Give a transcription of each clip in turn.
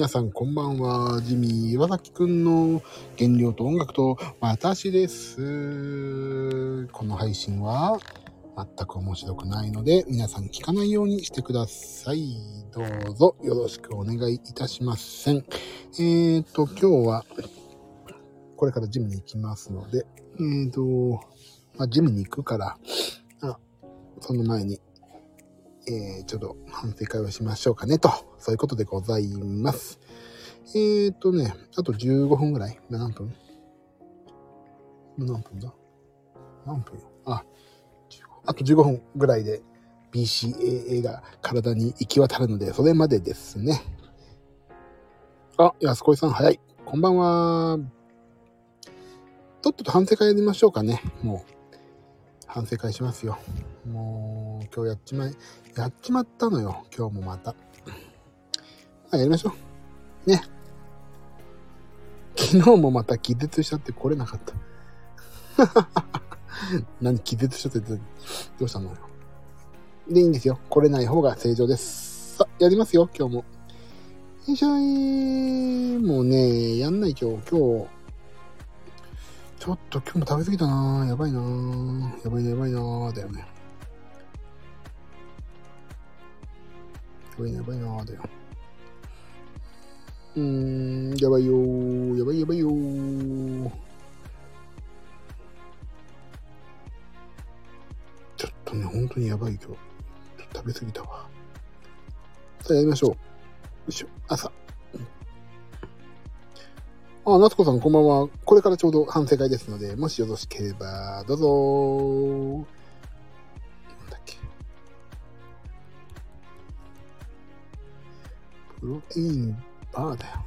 皆さんこんばんは。ジミー岩崎くんの原料と音楽と私です。この配信は全く面白くないので皆さん聞かないようにしてください。どうぞよろしくお願いいたします。えーと、今日はこれからジムに行きますので、えーと、まあ、ジムに行くから、あその前にえー、ちょっと反省会をしましょうかねと、そういうことでございます。えーとね、あと15分ぐらい何分？何分だ？何分よ？あ、あと15分ぐらいで BCAA が体に行き渡るので、それまでですね。あ、安子さん早い。こんばんは。とっとと反省会やりましょうかね。もう。反省会しますよ。もう、今日やっちまい、やっちまったのよ。今日もまた。まあ、やりましょう。ね。昨日もまた気絶しちゃって来れなかった。何気絶しちゃってどうしたの。で、いいんですよ。来れない方が正常です。さ、やりますよ、今日も。よいしょいもうね、やんない今日、今日、ちょっと今日も食べ過ぎたなやばいなやばいなやばいなだよね。やばいなやばいなだよ。うん、やばいよやばいやばいよちょっとね、本当にやばい今日。ちょっと食べ過ぎたわ。さあやりましょう。よいしょ、朝。あ、夏子さんこんばんは。これからちょうど反省会ですので、もしよろしければ、どうぞなんだっけ。プロテインバーだよ。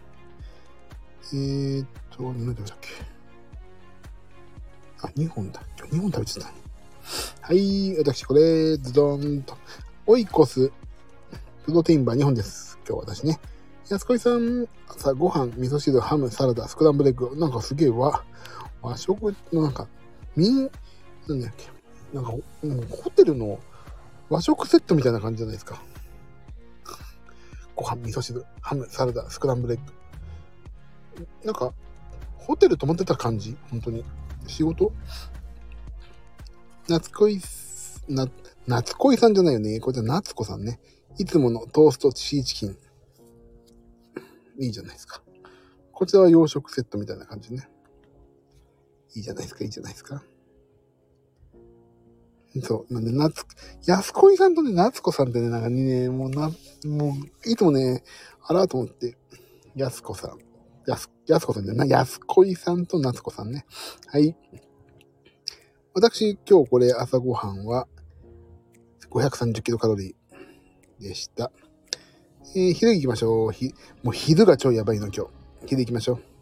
えーっと、何だっけ？あ、2本だ。今日2本食べてた。はい、私これ、ズドンと。オイコス、プロテインバー2本です。今日私ね。安子さん、朝ご飯、味噌汁、ハム、サラダ、スクランブルエッグ、なんかすげえ和、和食のなんか、みん、なんだっけ、なんか、ホテルの和食セットみたいな感じじゃないですか。ご飯、味噌汁、ハム、サラダ、スクランブルエッグ。なんか、ホテル泊まってた感じ？本当に。仕事？夏恋、な、夏恋さんじゃないよね。これじゃ夏子さんね。いつものトーストシーチキン。いいじゃないですか。こちらは洋食セットみたいな感じね。いいじゃないですか、いいじゃないですか。そう、なんで、夏、安子さんとね、夏子さんってね、なんかね、もうな、もう、いつもね、あらと思って、安子さん。安、安子さんじゃない、安子さんと夏子さんね。はい。私、今日これ朝ごはんは、530キロカロリーでした。えー、昼行きましょう。ひ、もう昼が超やばいの今日。昼行きましょう。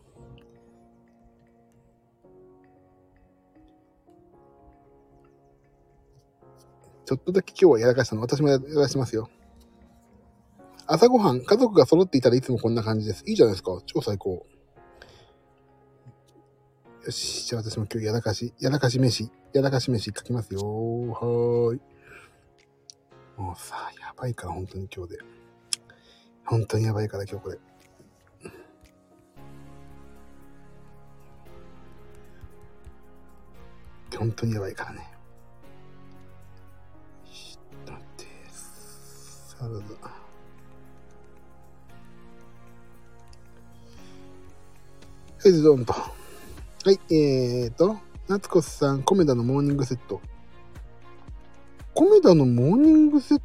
ちょっとだけ今日はやらかしたの。私もやらしてますよ。朝ごはん、家族が揃っていたらいつもこんな感じです。いいじゃないですか。超最高。よし。じゃあ私も今日やらかし、やらかし飯、やらかし飯書きますよ。はーい。もうさ、やばいから、本当に今日で。本当にやばいから今日これ。本当にやばいからね。ちょっと待って。サラダ。はい、ドンと。はい、えーと、夏子さん、コメダのモーニングセット。コメダのモーニングセッ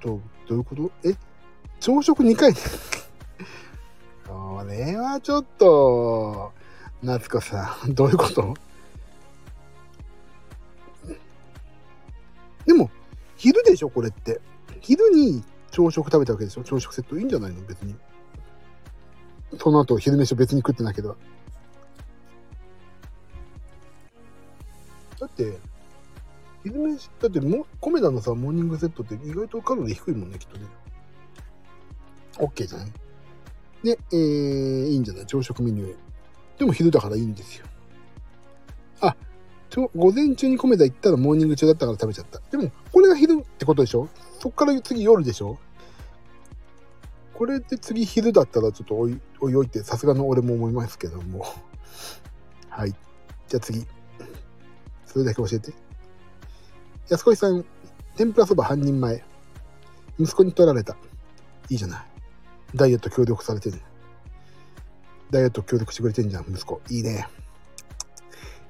ト、どういうこと？え？朝食2回？これはちょっと、夏子さん、どういうこと？でも、昼でしょこれって。昼に朝食食べたわけでしょ？朝食セットいいんじゃないの？別に。その後、昼飯別に食ってないければ。だって、昼飯、だっても、コメダのさ、モーニングセットって意外とカロリー低いもんね、きっとね。OK じゃない？で、えー、いいんじゃない？朝食メニュー。でも昼だからいいんですよ。あ、ちょ、午前中にコメダ行ったらモーニング中だったから食べちゃった。でも、これが昼ってことでしょ？そっから次夜でしょ？これで次昼だったらちょっとおいおいってさすがの俺も思いますけども。はい。じゃあ次。それだけ教えて。安子さん、天ぷらそば半人前。息子に取られた。いいじゃない。ダイエット協力されてる。ダイエット協力してくれてんじゃん、息子。いいね。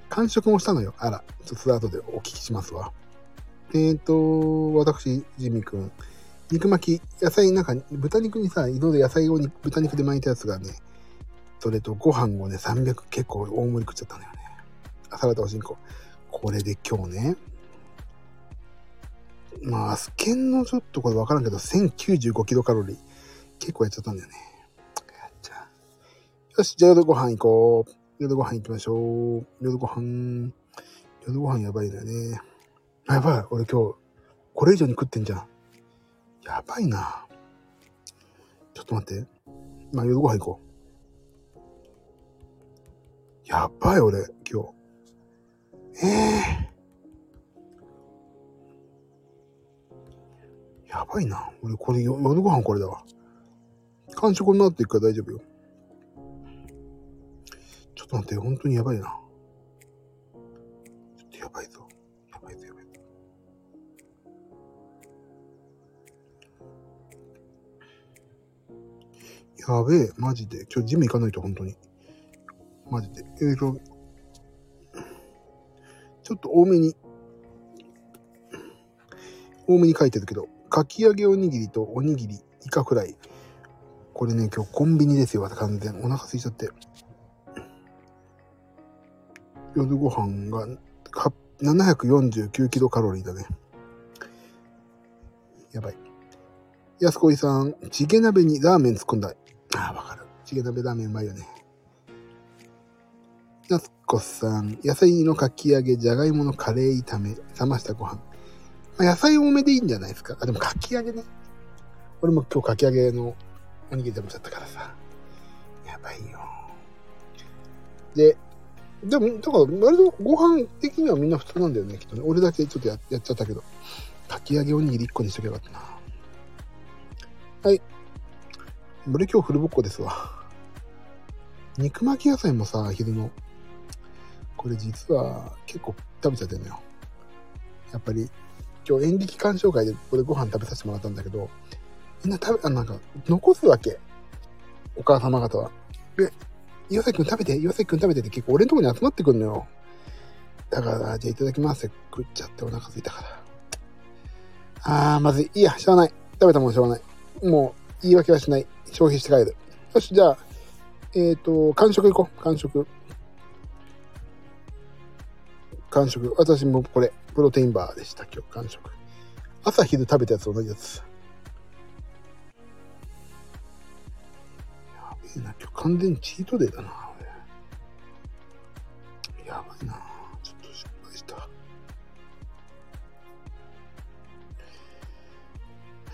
完食もしたのよ。あら、ちょっとそれ後でお聞きしますわ。えっ、ー、と、私、ジミー君。肉巻き、野菜、なんか、豚肉にさ、色で野菜を豚肉で巻いたやつがね、それとご飯をね、300結構大盛り食っちゃったんだよね。サラダおしんこ。これで今日ね、まあ、スケンのちょっとこれわからんけど、1095キロカロリー。結構やっちゃったんだよね。よし、じゃあ夜ご飯行こう。夜ご飯行きましょう。夜ご飯。夜ご飯やばいんだよね。やばい。俺今日、これ以上に食ってんじゃん。やばいな。ちょっと待って。まあ夜ご飯行こう。やばい俺、今日。ええー、やばいな。俺これ夜ご飯これだわ。完食になっていくから大丈夫よ。ちょっと待って、本当にやばいな。ちょっとやばいぞ。やべえ、マジで。今日ジム行かないと、本当に。マジで。えーと、ちょっと多めに、多めに書いてるけど、かき揚げおにぎりとおにぎり、イカフライ。これね、今日コンビニですよ、完全。お腹空いちゃって。夜ご飯が749キロカロリーだね。やばい。安子さん、チゲ鍋にラーメン突っ込んだ。ああ、わかる。チゲ鍋ラーメンうまいよね。安子さん、野菜のかき揚げ、じゃがいものカレー炒め、冷ましたご飯。まあ、野菜多めでいいんじゃないですか？あ、でもかき揚げね。俺も今日かき揚げのおにぎり食べちゃったからさ。やばいよ。で、でも、だから、割とご飯的にはみんな普通なんだよね、きっとね。俺だけちょっとややっちゃったけど。かき揚げおにぎり1個にしとけばよかったな。はい。俺今日フルボッコですわ。肉巻き野菜もさ、昼の。これ実は結構食べちゃってんのよ。やっぱり、今日演劇鑑賞会でここでご飯食べさせてもらったんだけど、みんな食べ、あ、なんか、残すわけ。お母様方は。で、岩崎くん食べて、岩崎くん食べてって結構俺のとこに集まってくんのよ。だから、じゃあいただきますって食っちゃってお腹すいたから。あー、まずい。いいや、しょうがない。食べたもんしょうがない。もう、言い訳はしない。消費して帰る。よし、じゃあ、えっ、ー、と、完食行こう。完食。完食。私もこれ、プロテインバーでした、今日、完食。朝昼食べたやつ同じやつ。やべえな。今日完全チートデーだな、やばいな。ちょっと失敗した。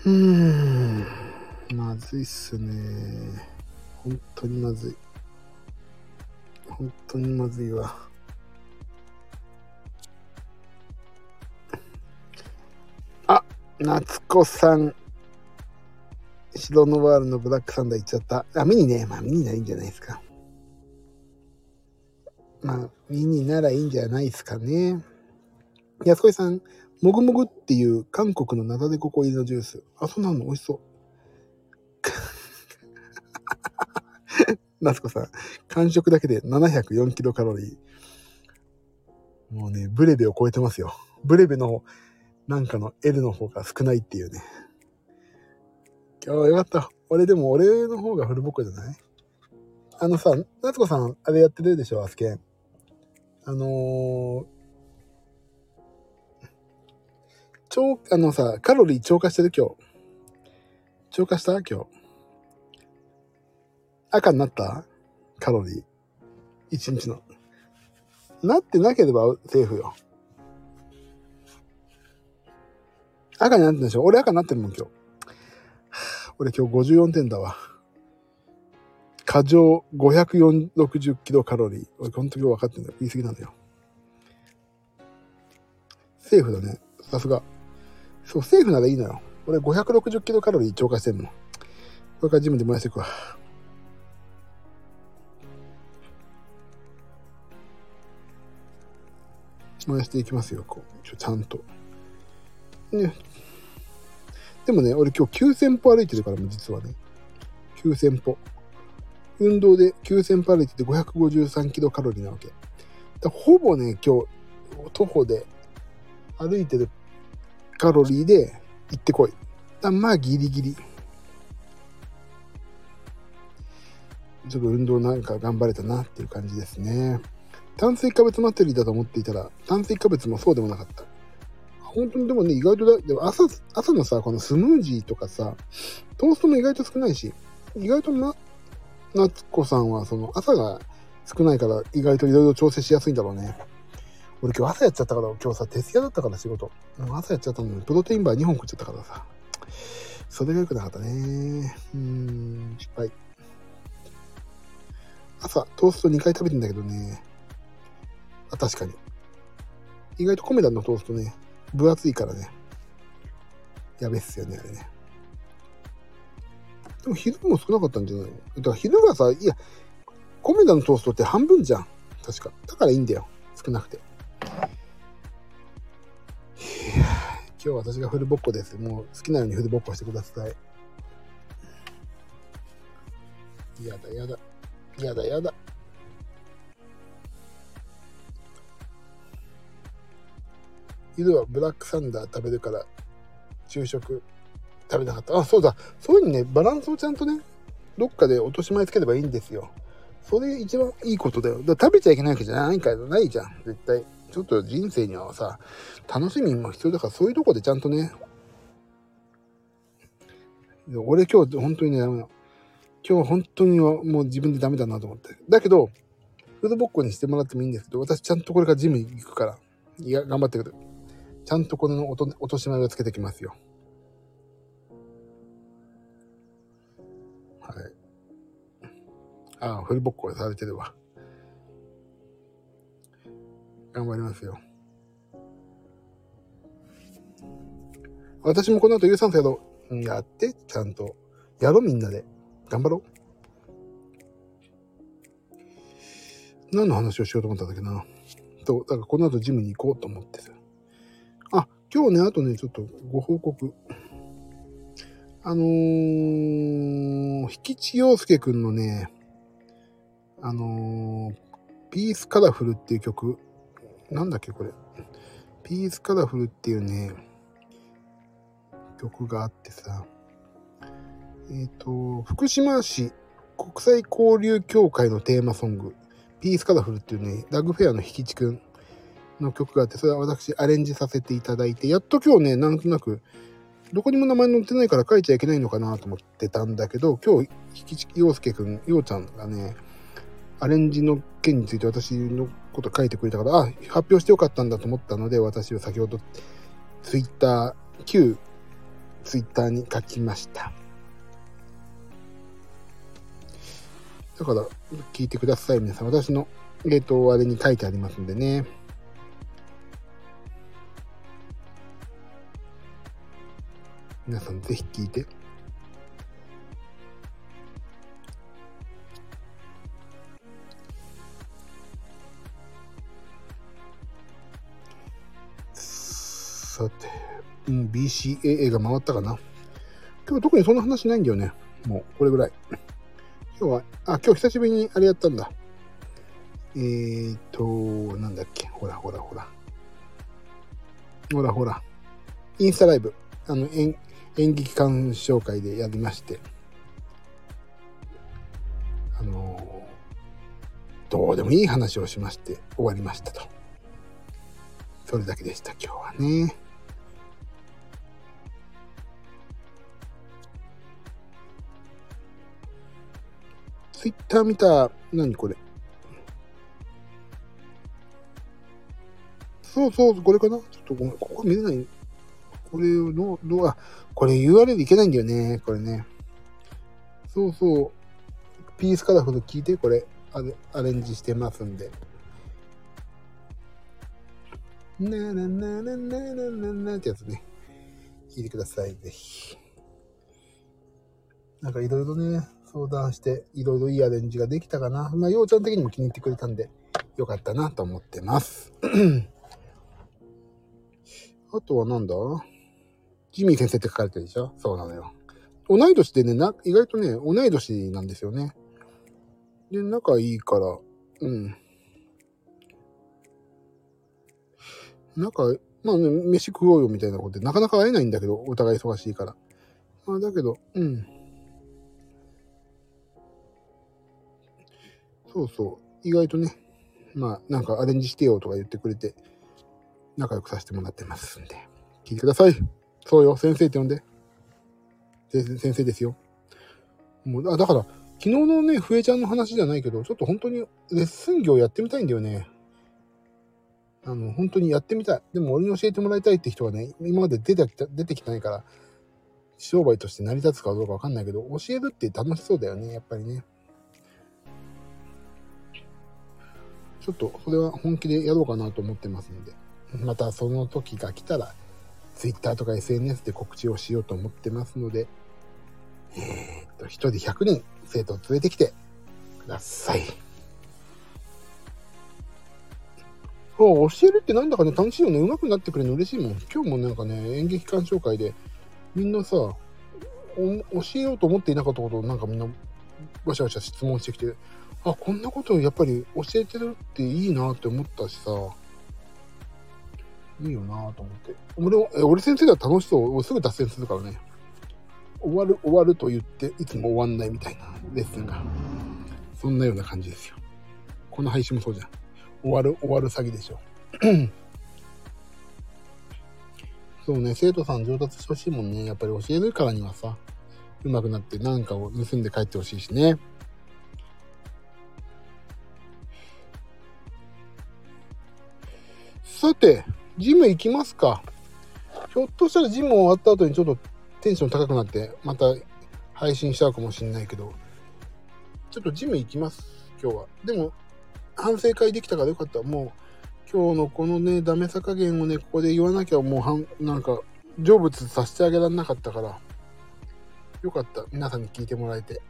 うん。まずいっすね。本当にまずい。本当にまずいわ。あ、夏子さん。白ノワールのブラックサンダー行っちゃった。あ、ミニね。まあミニならいいんじゃないですか。まあ、ミニならいいんじゃないですかね。安子さん、もぐもぐっていう韓国のナダデココ入りのジュース。あ、そうなの美味しそう。夏子さん、完食だけで704キロカロリー。もうね、ブレベを超えてますよ。ブレベのなんかの L の方が少ないっていうね。今日よかった。俺でも俺の方がフルボッコじゃない？あのさ、夏子さん、あれやってるでしょ、アスケン。あのー、超、あのさ、カロリー超過してる今日。超過した？今日。赤になった？カロリー。一日の。なってなければセーフよ。赤になってんでしょ？俺赤になってるもん今日。俺今日54点だわ。過剰560キロカロリー。俺この時分かってんだよ。言い過ぎなんだよ。セーフだね。さすが。そう、セーフならいいのよ。俺560キロカロリー超過してんの。これからジムで燃やしていくわ。燃やしていきますよ、こう。ちょちゃんと。ね。でもね、俺今日9000歩歩いてるからも実はね。9000歩。運動で9000歩歩いてて553キロカロリーなわけ。だほぼね、今日、徒歩で歩いてるカロリーで行ってこい。だまあギリギリ。ちょっと運動なんか頑張れたなっていう感じですね。炭水化物祭りだと思っていたら、炭水化物もそうでもなかった。本当にでもね、意外とだ、でも朝、朝のさ、このスムージーとかさ、トーストも意外と少ないし、意外とな、夏子さんはその朝が少ないから意外といろいろ調整しやすいんだろうね。俺今日朝やっちゃったから、今日さ、徹夜だったから仕事。朝やっちゃったのに、プロテインバー2本食っちゃったからさ。それが良くなかったね。うーん、失敗。朝、トースト2回食べてんだけどね。あ、確かに。意外とコメダのトーストね、分厚いからね。やべっすよね、あれね。でも昼も少なかったんじゃないの？だから昼がさ、いや、コメダのトーストって半分じゃん。確か。だからいいんだよ。少なくて。いや今日私がフルボッコです。もう好きなようにフルボッコしてください。やだやだ。やだやだ。昼はブラックサンダー食べるから昼食食べなかった。あ、そうだ。そういうにね、バランスをちゃんとね、どっかで落とし前つければいいんですよ。それ一番いいことだよ。だ食べちゃいけないわけじゃないからないじゃん。絶対。ちょっと人生にはさ、楽しみも必要だからそういうとこでちゃんとね。俺今日本当にね、ダメだ。今日本当にもう自分でダメだなと思って。だけど、フードボッコにしてもらってもいいんですけど、私ちゃんとこれからジム行くから、いや、頑張ってくる。ちゃんとこの落とし前をつけてきますよ。はい。ああ、フルボッコされてるわ。頑張りますよ。私もこの後有酸素やろう。やって、ちゃんと。やろ、みんなで。頑張ろう。何の話をしようと思ったんだっけな。そう、だからこの後ジムに行こうと思ってさ。今日ね、あとね、ちょっとご報告。あのー、引地洋介くんのね、あのー、ピースカラフルっていう曲、なんだっけこれ。ピースカラフルっていうね、曲があってさ、えっ、ー、と、福島市国際交流協会のテーマソング、ピースカラフルっていうね、ラグフェアの引地くんの曲があって、それは私アレンジさせていただいて、やっと今日ね、なんとなく、どこにも名前載ってないから書いちゃいけないのかなと思ってたんだけど、今日、引地洋介くん、ようちゃんがね、アレンジの件について私のこと書いてくれたから、あ、発表してよかったんだと思ったので、私は先ほど、ツイッター、旧ツイッターに書きました。だから、聞いてください、皆さん。私の、えっ、ー、と、あれに書いてありますんでね。皆さん、ぜひ聞いて。さて、うん、BCAA が回ったかな。今日特にそんな話ないんだよね。もう、これぐらい。今日は、あ、今日久しぶりにあれやったんだ。えーと、なんだっけ。ほらほらほら。ほらほら。インスタライブ。あの、演演劇鑑賞会でやりまして。あのどうでもいい話をしまして終わりましたと。それだけでした、今日はね。ツイッター見た、何これ？そうそう、これかな？ちょっとごめん、ここ見れない。これをどう、どう、あ、これ URL いけないんだよね、これね。そうそう。ピースカラフル聞いて、これ、アレアレンジしてますんで。ななななななななってやつね。聞いてください、ぜひ。なんかいろいろね、相談して、いろいろいいアレンジができたかな。まあ、ようちゃん的にも気に入ってくれたんで、よかったなと思ってます。あとはなんだジミー先生って書かれてるでしょ？そうなのよ。同い年でね、な、意外とね、同い年なんですよね。で、仲いいから、うん。仲、まあね、飯食おうよみたいなことで、なかなか会えないんだけど、お互い忙しいから。まあだけど、うん。そうそう。意外とね、まあなんかアレンジしてよとか言ってくれて、仲良くさせてもらってますんで。聞いてください。そうよ、先生って呼んで。先生ですよ。もう、あ、だから、昨日のね、ふえちゃんの話じゃないけど、ちょっと本当にレッスン業やってみたいんだよね。あの、本当にやってみたい。でも俺に教えてもらいたいって人はね、今まで出てきた、出てきてないから、商売として成り立つかどうかわかんないけど、教えるって楽しそうだよね、やっぱりね。ちょっと、それは本気でやろうかなと思ってますんで、またその時が来たら、Twitter とか SNS で告知をしようと思ってますので、えー、っと、一人100人生徒を連れてきてください。そう、教えるってなんだかね、楽しいよね。上手くなってくれるの嬉しいもん。今日もなんかね、演劇鑑賞会で、みんなさ、教えようと思っていなかったことをなんかみんな、わしゃわしゃ質問してきて、あ、こんなことをやっぱり教えてるっていいなって思ったしさ、いいよなと思って。俺、俺先生では楽しそう。俺すぐ脱線するからね。終わる、終わると言って、いつも終わんないみたいなレッスンが。そんなような感じですよ。この配信もそうじゃん。終わる、終わる詐欺でしょ。そうね、生徒さん上達してほしいもんね。やっぱり教えるからにはさ、上手くなって何かを盗んで帰ってほしいしね。さて、ジム行きますか。ひょっとしたらジム終わった後にちょっとテンション高くなって、また配信しちゃうかもしんないけど、ちょっとジム行きます、今日は。でも、反省会できたからよかった。もう、今日のこのね、ダメさ加減をね、ここで言わなきゃもうはん、なんか、成仏させてあげられなかったから、よかった。皆さんに聞いてもらえて。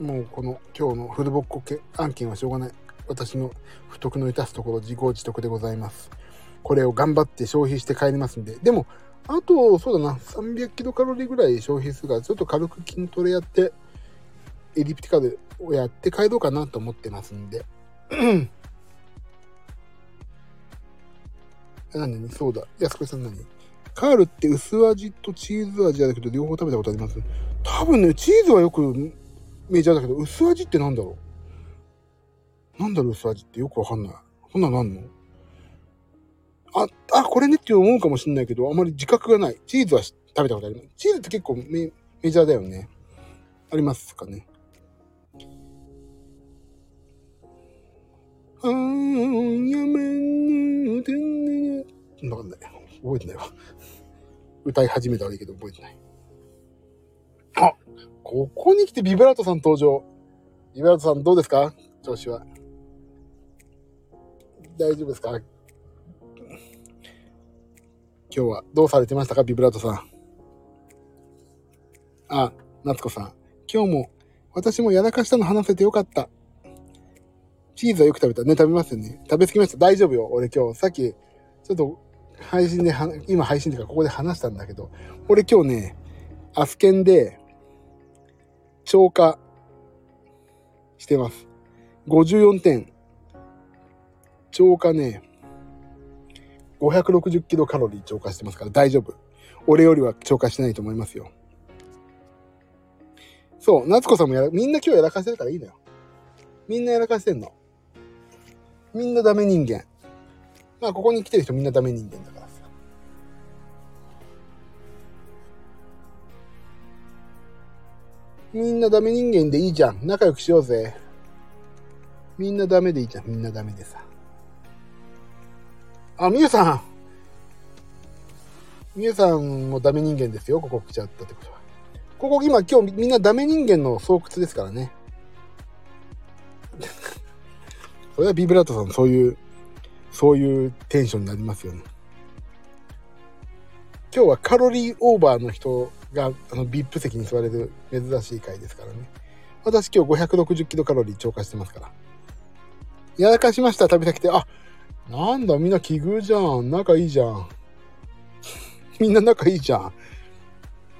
もうこの今日のフルボッコ案件はしょうがない。私の不徳の致すところ自業自得でございます。これを頑張って消費して帰りますんで。でも、あと、そうだな、300キロカロリーぐらい消費するから、ちょっと軽く筋トレやって、エリプティカルをやって帰ろうかなと思ってますんで。何？そうだ。安子さん何？カールって薄味とチーズ味だけど両方食べたことあります？多分ね、チーズはよくメジャーだけど、薄味ってなんだろう？なんだろう薄味って？よくわかんない。そんなのなんの？あ、あ、これねって思うかもしんないけど、あまり自覚がない。チーズは食べたことあります。チーズって結構メメジャーだよね。ありますかね。あー、やめぬでね。わかんない。覚えてないわ。歌い始めたはいいけど覚えてない。あここに来てビブラートさん登場。ビブラートさんどうですか？調子は。大丈夫ですか？今日はどうされてましたかビブラートさん。あ、夏子さん。今日も私もやらかしたの話せてよかった。チーズはよく食べた。ね、食べますよね。食べ過ぎました。大丈夫よ。俺今日、さっき、ちょっと配信で、今配信でかここで話したんだけど、俺今日ね、アスケンで、超過してます。54点。超過ね、560キロカロリー超過してますから大丈夫。俺よりは超過してないと思いますよ。そう、夏子さんもやら、みんな今日やらかしてるからいいのよ。みんなやらかしてんの。みんなダメ人間。まあ、ここに来てる人みんなダメ人間だからさ。みんなダメ人間でいいじゃん。仲良くしようぜ。みんなダメでいいじゃん。みんなダメでさ。あ、みゆさん。みゆさんもダメ人間ですよ。ここ来ちゃったってことは。ここ今、今日みんなダメ人間の巣窟ですからね。それはビブラートさん、そういう、そういうテンションになりますよね。今日はカロリーオーバーの人が、あの、VIP 席に座れる珍しい回ですからね。私今日560キロカロリー超過してますから。やらかしました、食べたくて。あ、なんだ、みんな奇遇じゃん。仲いいじゃん。みんな仲いいじゃん。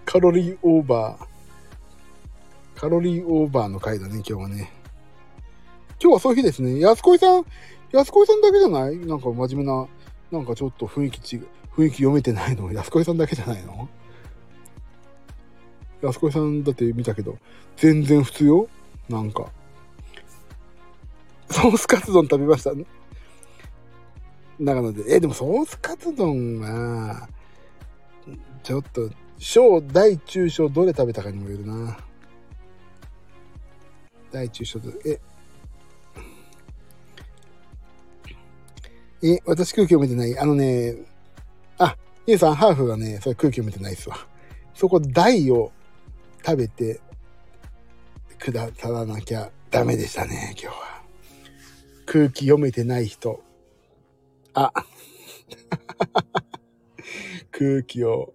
カロリーオーバー。カロリーオーバーの回だね、今日はね。今日はそういう日ですね。安子さん、安子さんだけじゃない？なんか真面目な、なんかちょっと雰囲気違う、雰囲気読めてないの？安子さんだけじゃないの？安子さんだって見たけど、全然普通よ。なんか。ソースカツ丼食べました？長野で。え、でもソースカツ丼は、ちょっと、小、大、中小、どれ食べたかにもよるな。大、中小、え、え、私空気読めてないあのね、あ、ゆうさん、ハーフがね、それ空気読めてないっすわ。そこ、大を食べてくださらなきゃダメでしたね、今日は。空気読めてない人。あ。空気を。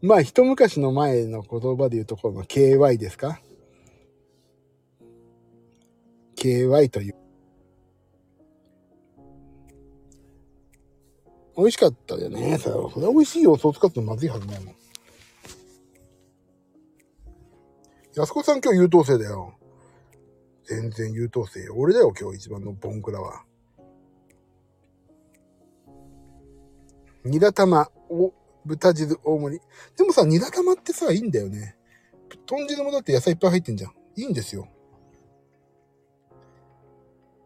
まあ、一昔の前の言葉で言うところの KY ですか ?KY という。美味しかったよね。それは美味しいよ。ソースカツのまずいはずないもん。安子さん今日優等生だよ。全然優等生。俺だよ、今日一番のボンクラは。ニラ玉、お、豚汁大盛り。でもさ、ニラ玉ってさ、いいんだよね。豚汁もだって野菜いっぱい入ってんじゃん。いいんですよ。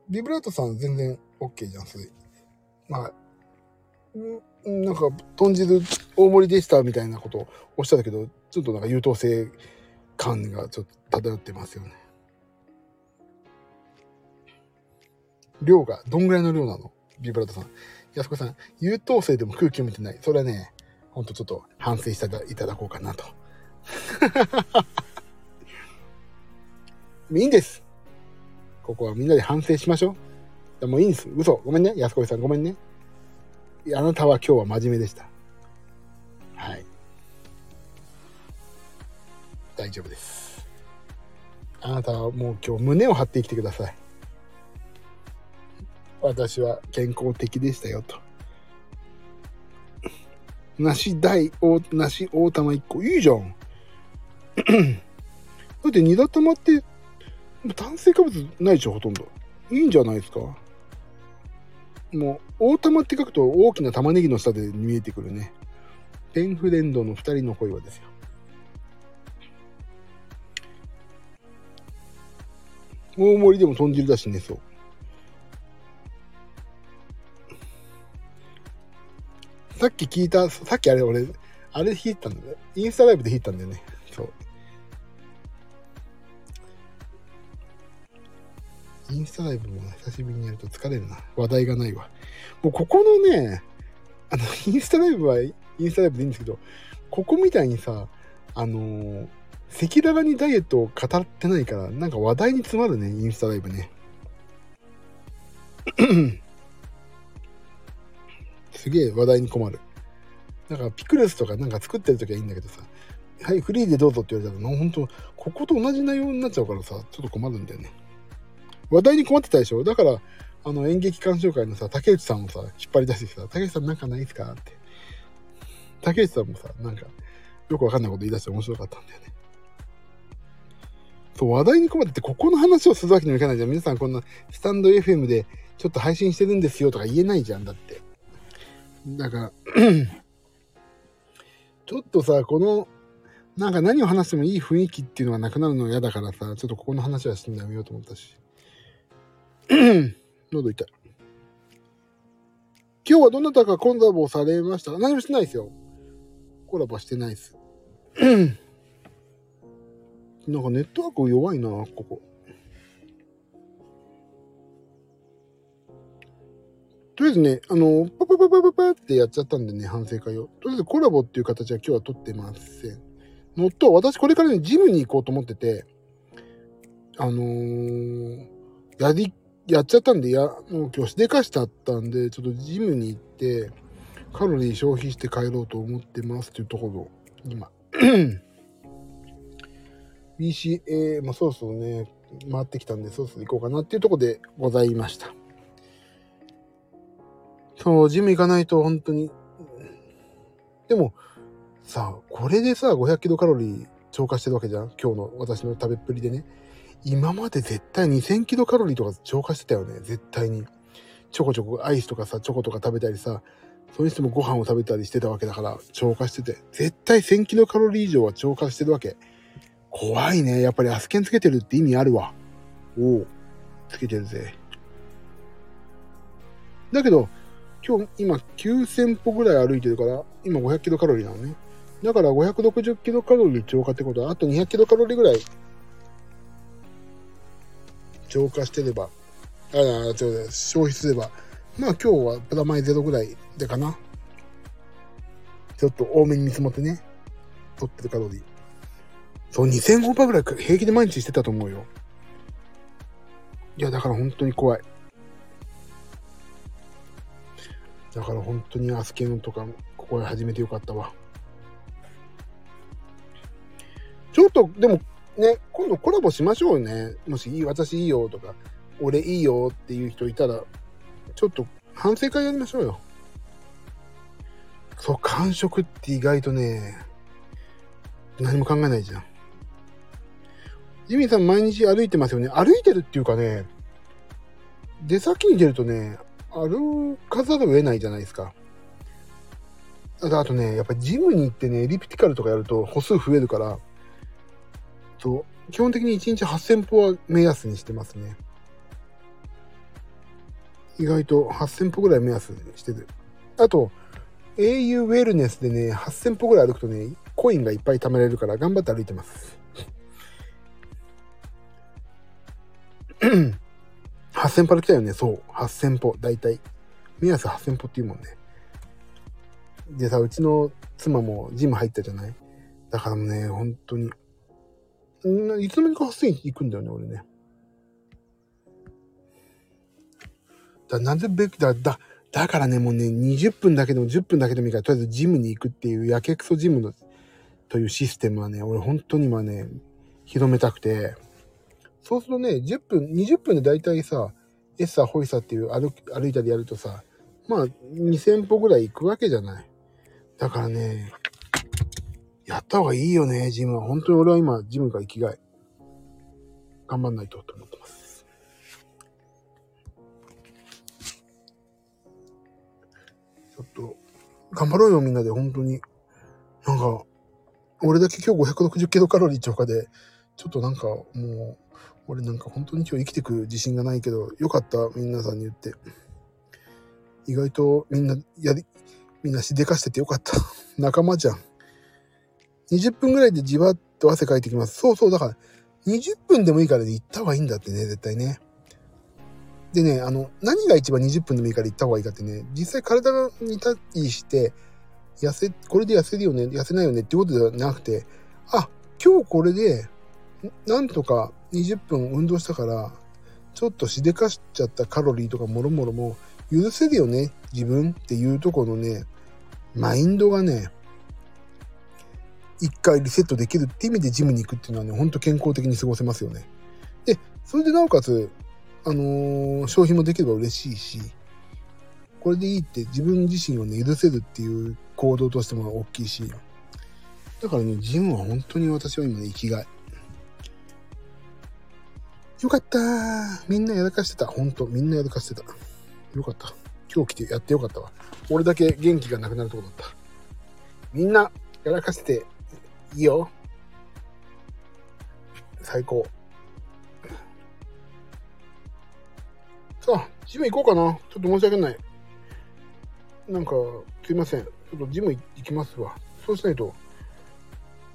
ビブラートさん全然 OK じゃん、それ。まあ、んなんか、豚汁大盛りでしたみたいなことをおっしゃったけど、ちょっとなんか優等生感がちょっと漂ってますよね。量が、どんぐらいの量なの？ビブラートさん。安子さん、優等生でも空気を見てない。それはね、ほんとちょっと反省していただこうかなと。いいんです。ここはみんなで反省しましょう。でもいいんです。嘘。ごめんね。安子さんごめんね。あなたは今日は真面目でした。はい。大丈夫です。あなたはもう今日胸を張って生きてください。私は健康的でしたよと。梨大、梨大玉1個。いいじゃん。だって煮だ玉って炭水化物ないでしょ、ほとんど。いいんじゃないですか。もう、大玉って書くと大きな玉ねぎの下で見えてくるね。ペンフレンドの2人の声はですよ。大盛りでも豚汁だしね、そう。さっき聞いた、さっきあれ俺、あれで弾いたんだよ。インスタライブで弾いたんだよね。そう。インスタライブも久しぶりにやると疲れるな。話題がないわ。もうここのね、あの、インスタライブはインスタライブでいいんですけど、ここみたいにさ、あのー、赤裸々にダイエットを語ってないから、なんか話題に詰まるね、インスタライブね。すげえ話題に困る。なんかピクルスとかなんか作ってる時はいいんだけどさ、はい、フリーでどうぞって言われたら、本当ここと同じ内容になっちゃうからさ、ちょっと困るんだよね。話題に困ってたでしょ？だから、あの演劇鑑賞会のさ、竹内さんをさ、引っ張り出してさ、竹内さんなんかないっすか？って。竹内さんもさ、なんか、よくわかんないこと言い出して面白かったんだよね。そう、話題に困ってて、ここの話をするわけにもいかないじゃん。皆さんこんな、スタンド FM でちょっと配信してるんですよとか言えないじゃん、だって。だから ちょっとさ、この、なんか何を話してもいい雰囲気っていうのがなくなるの嫌だからさ、ちょっとここの話はしてんのやめようと思ったし。喉痛い。今日はどなたかコンラボされました？何もしてないですよ。コラボしてないです。なんかネットワーク弱いな、ここ。りあえずね、あの、パパパパパパってやっちゃったんでね、反省会を。とりあえずコラボっていう形は今日は取ってません。のと、私これからね、ジムに行こうと思ってて、あのー、やり、やっちゃったんで、や、もう今日しでかしちゃったんで、ちょっとジムに行って、カロリー消費して帰ろうと思ってますっていうところ、今、BCA もそろそろね、回ってきたんで、そろそろ行こうかなっていうとこでございました。そう、ジム行かないと本当に。でも、さあ、これでさ、500キロカロリー超過してるわけじゃん？今日の私の食べっぷりでね。今まで絶対2000キロカロリーとか超過してたよね。絶対に。ちょこちょこアイスとかさ、チョコとか食べたりさ、それにしてもご飯を食べたりしてたわけだから、超過してて。絶対1000キロカロリー以上は超過してるわけ。怖いね。やっぱりアスケンつけてるって意味あるわ。おお、つけてるぜ。だけど、今日、今9000歩ぐらい歩いてるから、今500キロカロリーなのね。だから560キロカロリー超過ってことは、あと200キロカロリーぐらい超過してれば、ああ、違う消費すれば、まあ今日はプラマイゼロぐらいでかな。ちょっと多めに見積もってね、取ってるカロリー。そう、2000オーバーぐらい平気で毎日してたと思うよ。いや、だから本当に怖い。だから本当にアスケンとか、ここへ始めてよかったわ。ちょっと、でも、ね、今度コラボしましょうね。もしいい、私いいよとか、俺いいよっていう人いたら、ちょっと反省会やりましょうよ。そう、完食って意外とね、何も考えないじゃん。ジミーさん毎日歩いてますよね。歩いてるっていうかね、出先に出るとね、歩かざるを得ないじゃないですか。あとね、やっぱりジムに行ってね、エリプティカルとかやると歩数増えるから、そう、基本的に1日8000歩は目安にしてますね。意外と8000歩ぐらい目安にしてる。あと、au ウェルネスでね、8000歩ぐらい歩くとね、コインがいっぱい貯めれるから頑張って歩いてます。8000歩歩きたいよね。そう。8000歩。だいたい。目安8000歩って言うもんね。でさ、うちの妻もジム入ったじゃない？だからね、本当に。んいつの間にか8000行くんだよね、俺ね。だなぜべきだ、だ、だからね、もうね、20分だけでも10分だけでもいいから、とりあえずジムに行くっていう、やけくそジムの、というシステムはね、俺本当に今ね、広めたくて、そうするとね、10分、20分でだいたいさ、エッサー、ホイサっていう歩歩いたりやるとさ、まあ、2000歩ぐらい行くわけじゃない。だからね、やった方がいいよね、ジムは。本当に俺は今、ジムが生きがい。頑張んないとと思ってます。ちょっと、頑張ろうよ、みんなで、本当に。なんか、俺だけ今日560キロカロリー超過で、ちょっとなんかもう、俺なんか本当に今日生きてく自信がないけど、よかった、皆さんに言って。意外とみんな、やり、みんなしでかしててよかった。仲間じゃん。20分ぐらいでじわっと汗かいてきます。そうそう、だから、20分でもいいからで行った方がいいんだってね、絶対ね。でね、あの、何が一番20分でもいいから行った方がいいかってね、実際体に立ちして、痩せ、これで痩せるよね、痩せないよねっていうことではなくて、あ、今日これで、なんとか20分運動したから、ちょっとしでかしちゃったカロリーとかもろもろも許せるよね、自分っていうとこのね、マインドがね、一回リセットできるって意味でジムに行くっていうのはね、ほんと健康的に過ごせますよね。で、それでなおかつ、あのー、消費もできれば嬉しいし、これでいいって自分自身をね、許せるっていう行動としても大きいし、だからね、ジムは本当に私は今ね、生きがい。よかったみんなやらかしてた。ほんと、みんなやらかしてた。よかった。今日来てやってよかったわ。俺だけ元気がなくなるとこだった。みんなやらかしていいよ。最高。さあ、ジム行こうかな。ちょっと申し訳ない。なんか、すいません。ちょっとジム行きますわ。そうしないと、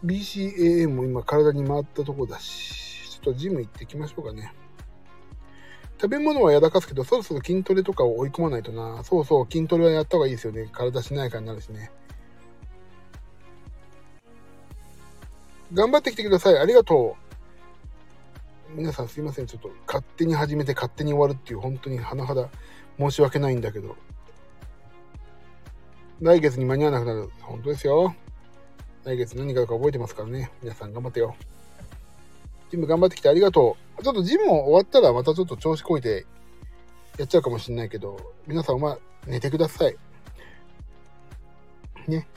BCAA も今体に回ったとこだし、とジム行ってきましょうかね。食べ物はやらかすけど、そろそろ筋トレとかを追い込まないとな。そうそう、筋トレはやった方がいいですよね。体しなやかになるしね。頑張ってきてください。ありがとう。皆さんすいません。ちょっと勝手に始めて勝手に終わるっていう本当に甚だ申し訳ないんだけど。来月に間に合わなくなる。本当ですよ。来月何があるか覚えてますからね。皆さん頑張ってよ。ジム頑張ってきてありがとう。ちょっとジムも終わったらまたちょっと調子こいてやっちゃうかもしれないけど、皆さんまあ寝てください。ね。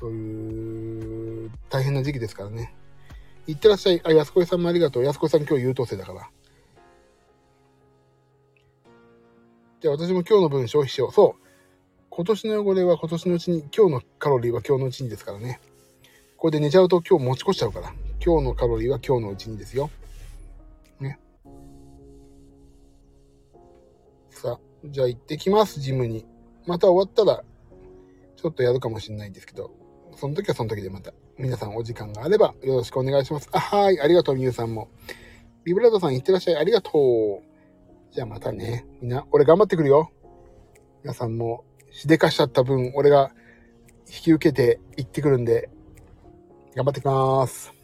そういう大変な時期ですからね。いってらっしゃい。あ、安子さんもありがとう。安子さん今日優等生だから。じゃあ私も今日の分消費しよう。そう。今年の汚れは今年のうちに、今日のカロリーは今日のうちにですからね。これで寝ちゃうと今日持ち越しちゃうから。今日のカロリーは今日のうちにですよ。ね。さあ、じゃあ行ってきます、ジムに。また終わったら、ちょっとやるかもしれないんですけど、その時はその時でまた、皆さんお時間があればよろしくお願いします。あ、はい、ありがとう、みゆさんも。ビブラードさん、いってらっしゃい。ありがとう。じゃあまたね。みんな、俺頑張ってくるよ。皆さんも、しでかしちゃった分、俺が引き受けて行ってくるんで、頑張ってきます。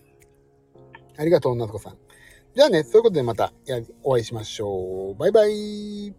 ありがとう、なつこさん。じゃあね、そういうことでまたやお会いしましょう。バイバイ。